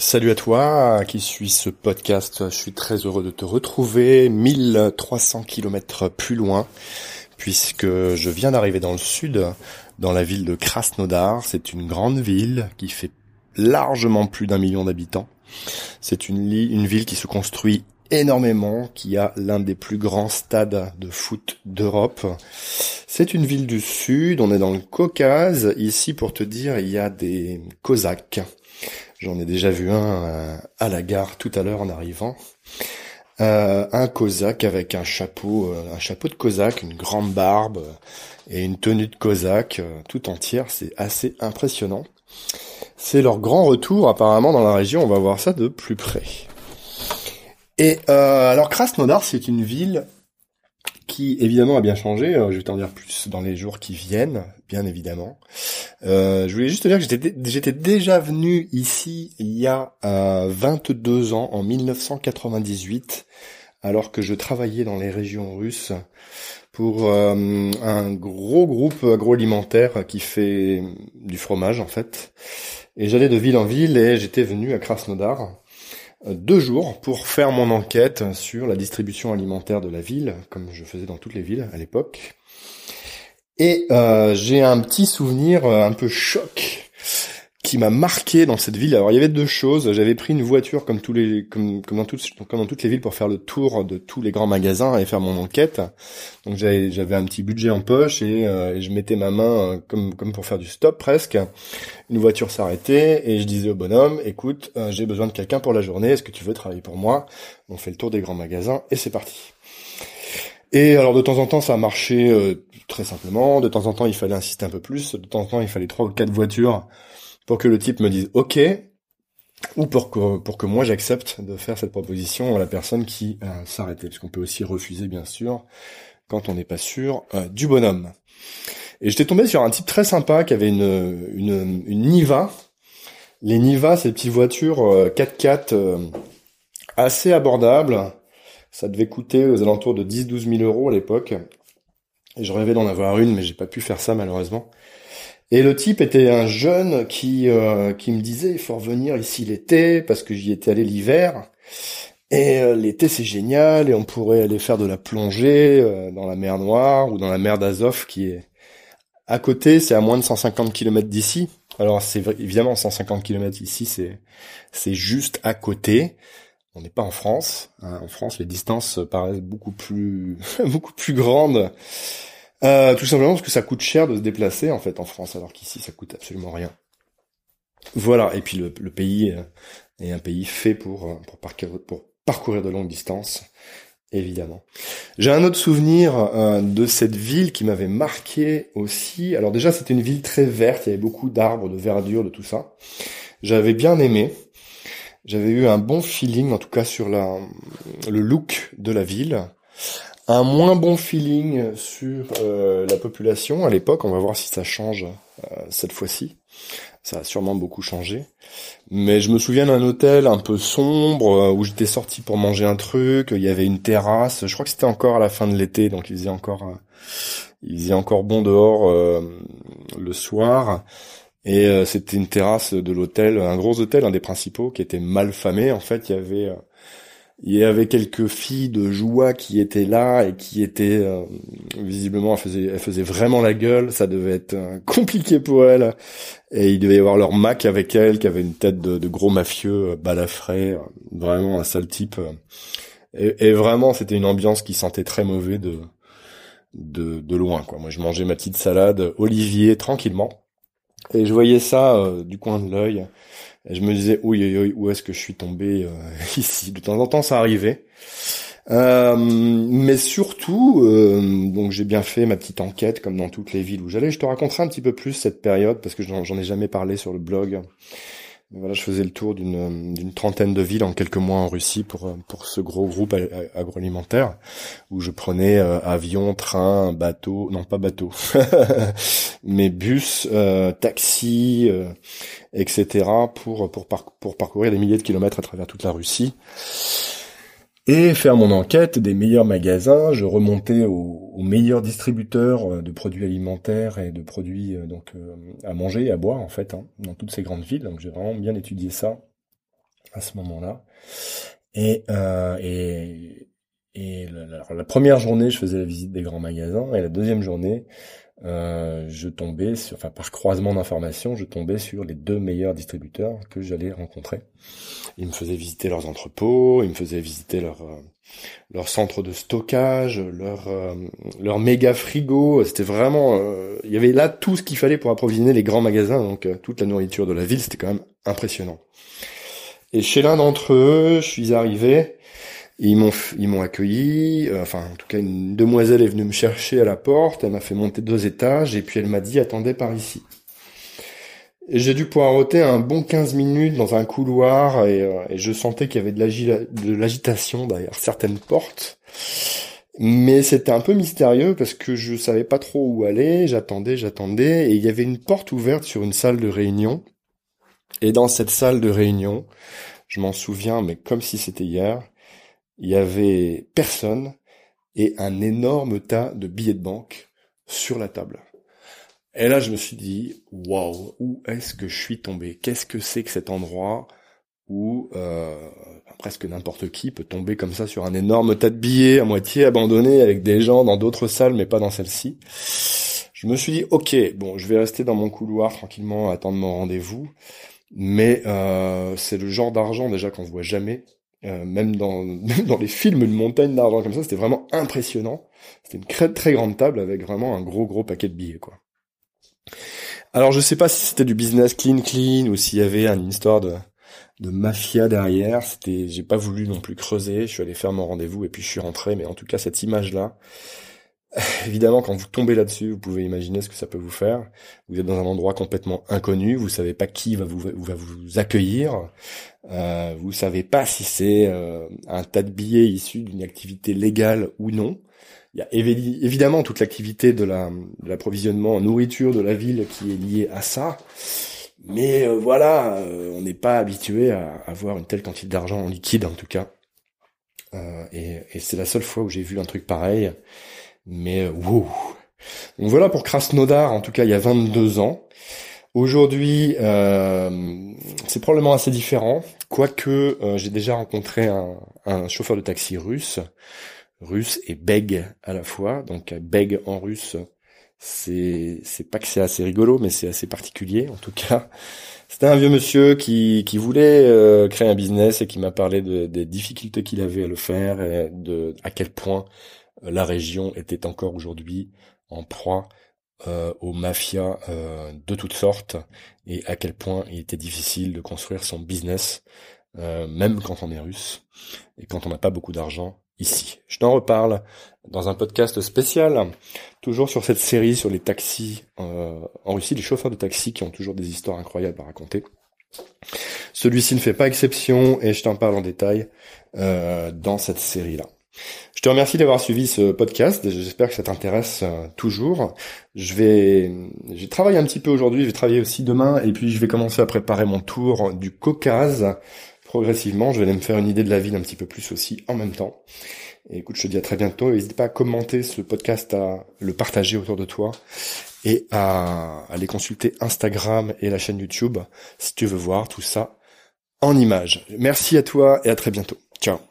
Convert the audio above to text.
Salut à toi qui suis ce podcast. Je suis très heureux de te retrouver 1300 km plus loin puisque je viens d'arriver dans le sud, dans la ville de Krasnodar. C'est une grande ville qui fait largement plus d'un million d'habitants. C'est une, une ville qui se construit énormément, qui a l'un des plus grands stades de foot d'Europe. C'est une ville du sud, on est dans le Caucase. Ici, pour te dire, il y a des Cosaques. J'en ai déjà vu un euh, à la gare tout à l'heure en arrivant. Euh, un cosaque avec un chapeau, euh, un chapeau de cosaque, une grande barbe et une tenue de cosaque tout entière. C'est assez impressionnant. C'est leur grand retour apparemment dans la région. On va voir ça de plus près. Et alors Krasnodar, c'est une ville qui évidemment a bien changé. Euh, je vais t'en dire plus dans les jours qui viennent, bien évidemment. Euh, je voulais juste te dire que j'étais déjà venu ici il y a 22 euh, ans, en 1998, alors que je travaillais dans les régions russes pour un gros groupe agroalimentaire qui fait du fromage en fait. Et j'allais de ville en ville et j'étais venu à Krasnodar deux jours pour faire mon enquête sur la distribution alimentaire de la ville, comme je faisais dans toutes les villes à l'époque. Et euh, j'ai un petit souvenir euh, un peu choc qui m'a marqué dans cette ville. Alors il y avait deux choses. J'avais pris une voiture comme tous les comme comme dans toutes comme dans toutes les villes pour faire le tour de tous les grands magasins et faire mon enquête. Donc j'avais j'avais un petit budget en poche et, euh, je mettais ma main euh, comme comme pour faire du stop presque. Une voiture s'arrêtait et je disais au bonhomme "Écoute, euh, j'ai besoin de quelqu'un pour la journée. Est-ce que tu veux travailler pour moi? On fait le tour des grands magasins et c'est parti." Et alors de temps en temps ça a marché très simplement, de temps en temps il fallait insister un peu plus, de temps en temps il fallait trois ou quatre voitures pour que le type me dise OK ou pour que, pour que moi j'accepte de faire cette proposition à la personne qui euh, s'arrêtait. Parce qu'on peut aussi refuser bien sûr quand on n'est pas sûr euh, du bonhomme. Et j'étais tombé sur un type très sympa qui avait une, une, une Niva. Les Niva, ces petites voitures 4x4 euh, assez abordables. Ça devait coûter aux alentours de 10-12 000 euros à l'époque. Et je rêvais d'en avoir une, mais j'ai pas pu faire ça malheureusement. Et le type était un jeune qui euh, qui me disait il faut revenir ici l'été parce que j'y étais allé l'hiver. Et euh, l'été c'est génial et on pourrait aller faire de la plongée euh, dans la mer Noire ou dans la mer d'Azov qui est à côté, c'est à moins de 150 km d'ici. Alors c'est évidemment 150 km ici, c'est c'est juste à côté. On n'est pas en France. En France, les distances paraissent beaucoup plus beaucoup plus grandes. Euh, tout simplement parce que ça coûte cher de se déplacer en fait en France, alors qu'ici ça coûte absolument rien. Voilà, et puis le, pays euh, est un pays fait pour, euh, pour, parcourir, pour parcourir de longues distances, évidemment. J'ai un autre souvenir de cette ville qui m'avait marqué aussi. Alors déjà, c'était une ville très verte, il y avait beaucoup d'arbres, de verdure, de tout ça. J'avais bien aimé. J'avais eu un bon feeling, en tout cas sur la, le look de la ville un moins bon feeling sur euh, la population à l'époque. On va voir si ça change euh, cette fois-ci. Ça a sûrement beaucoup changé. Mais je me souviens d'un hôtel un peu sombre euh, où j'étais sorti pour manger un truc. Il y avait une terrasse. Je crois que c'était encore à la fin de l'été, donc il faisait encore, il faisait encore bon dehors le soir. Et c'était une terrasse de l'hôtel, un gros hôtel, un des principaux, qui était mal famé. En fait, il y avait il y avait quelques filles de joie qui étaient là et qui étaient euh, visiblement elles faisaient, elles faisaient vraiment la gueule. Ça devait être euh, compliqué pour elles. Et il devait y avoir leur Mac avec elle qui avait une tête de, gros mafieux euh, balafré vraiment un sale type et, et vraiment c'était une ambiance qui sentait très mauvais de, de de loin quoi. Moi je mangeais ma petite salade Olivier tranquillement et je voyais ça du coin de l'œil je me disais, oui, où est-ce que je suis tombé euh, ici? De temps en temps, ça arrivait. Euh, mais surtout, euh, donc j'ai bien fait ma petite enquête comme dans toutes les villes où j'allais. Je te raconterai un petit peu plus cette période parce que j'en ai jamais parlé sur le blog. Voilà, je faisais le tour d'une trentaine de villes en quelques mois en Russie pour pour ce gros groupe agroalimentaire où je prenais avion, train, bateau, non pas bateau, mais bus, taxi etc. pour, pour, pour parcourir des milliers de kilomètres à travers toute la Russie et faire mon enquête des meilleurs magasins. Je remontais aux, meilleurs distributeurs euh, de produits alimentaires et de produits euh, donc euh, à manger et à boire en fait hein, dans toutes ces grandes villes. Donc j'ai vraiment bien étudié ça à ce moment-là. Et, la, première journée, je faisais la visite des grands magasins, et la deuxième journée, euh, je tombais, sur, enfin par croisement d'informations, je tombais sur les deux meilleurs distributeurs que j'allais rencontrer. Ils me faisaient visiter leurs entrepôts, ils me faisaient visiter leur euh, leur centre de stockage, leur euh, leur méga frigo. C'était vraiment, euh, il y avait là tout ce qu'il fallait pour approvisionner les grands magasins, donc toute la nourriture de la ville. C'était quand même impressionnant. Et chez l'un d'entre eux, je suis arrivé. Ils m'ont ils m'ont accueilli, euh, enfin en tout cas une demoiselle est venue me chercher à la porte, elle m'a fait monter deux étages et puis elle m'a dit attendez par ici. J'ai dû poireauter un bon 15 minutes dans un couloir et, euh, et je sentais qu'il y avait de l'agitation derrière certaines portes. Mais c'était un peu mystérieux parce que je savais pas trop où aller, j'attendais, j'attendais et il y avait une porte ouverte sur une salle de réunion. Et dans cette salle de réunion, je m'en souviens mais comme si c'était hier, il y avait personne et un énorme tas de billets de banque sur la table. Et là, je me suis dit, waouh, où est-ce que je suis tombé? Qu'est-ce que c'est que cet endroit où euh, presque n'importe qui peut tomber comme ça sur un énorme tas de billets à moitié abandonnés avec des gens dans d'autres salles, mais pas dans celle-ci? Je me suis dit, ok, bon, je vais rester dans mon couloir tranquillement, attendre mon rendez-vous. Mais euh, c'est le genre d'argent déjà qu'on voit jamais euh, même dans dans les films, une montagne d'argent comme ça, c'était vraiment impressionnant. C'était une très très grande table avec vraiment un gros gros paquet de billets quoi. Alors je sais pas si c'était du business clean clean ou s'il y avait une histoire de de mafia derrière. C'était, j'ai pas voulu non plus creuser. Je suis allé faire mon rendez-vous et puis je suis rentré. Mais en tout cas cette image là, Évidemment, quand vous tombez là-dessus, vous pouvez imaginer ce que ça peut vous faire. Vous êtes dans un endroit complètement inconnu, vous savez pas qui va vous, va vous accueillir, euh, vous savez pas si c'est euh, un tas de billets issus d'une activité légale ou non. Il y a évidemment toute l'activité de la de l'approvisionnement en nourriture de la ville qui est liée à ça. Mais euh, voilà, euh, on n'est pas habitué à avoir une telle quantité d'argent en liquide en tout cas. et, et c'est la seule fois où j'ai vu un truc pareil. Mais wow. Donc voilà pour Krasnodar, en tout cas il y a 22 ans. Aujourd'hui, euh, c'est probablement assez différent, quoique euh, j'ai déjà rencontré un, chauffeur de taxi russe, russe et bègue à la fois. Donc bègue en russe, c'est c'est pas que c'est assez rigolo, mais c'est assez particulier en tout cas. C'était un vieux monsieur qui qui voulait euh, créer un business et qui m'a parlé de, des difficultés qu'il avait à le faire et de à quel point la région était encore aujourd'hui en proie euh, aux mafias euh, de toutes sortes et à quel point il était difficile de construire son business, euh, même quand on est russe et quand on n'a pas beaucoup d'argent ici. Je t'en reparle dans un podcast spécial, toujours sur cette série sur les taxis en Russie, les chauffeurs de taxi qui ont toujours des histoires incroyables à raconter. Celui-ci ne fait pas exception et je t'en parle en détail dans cette série-là. Je te remercie d'avoir suivi ce podcast. J'espère que ça t'intéresse euh, toujours. Je vais, j'ai travaillé un petit peu aujourd'hui. Je vais travailler aussi demain, et puis je vais commencer à préparer mon tour du Caucase progressivement. Je vais aller me faire une idée de la ville un petit peu plus aussi en même temps. Et écoute, je te dis à très bientôt. N'hésite pas à commenter ce podcast, à le partager autour de toi et à aller consulter Instagram et la chaîne YouTube si tu veux voir tout ça en images. Merci à toi et à très bientôt. Ciao.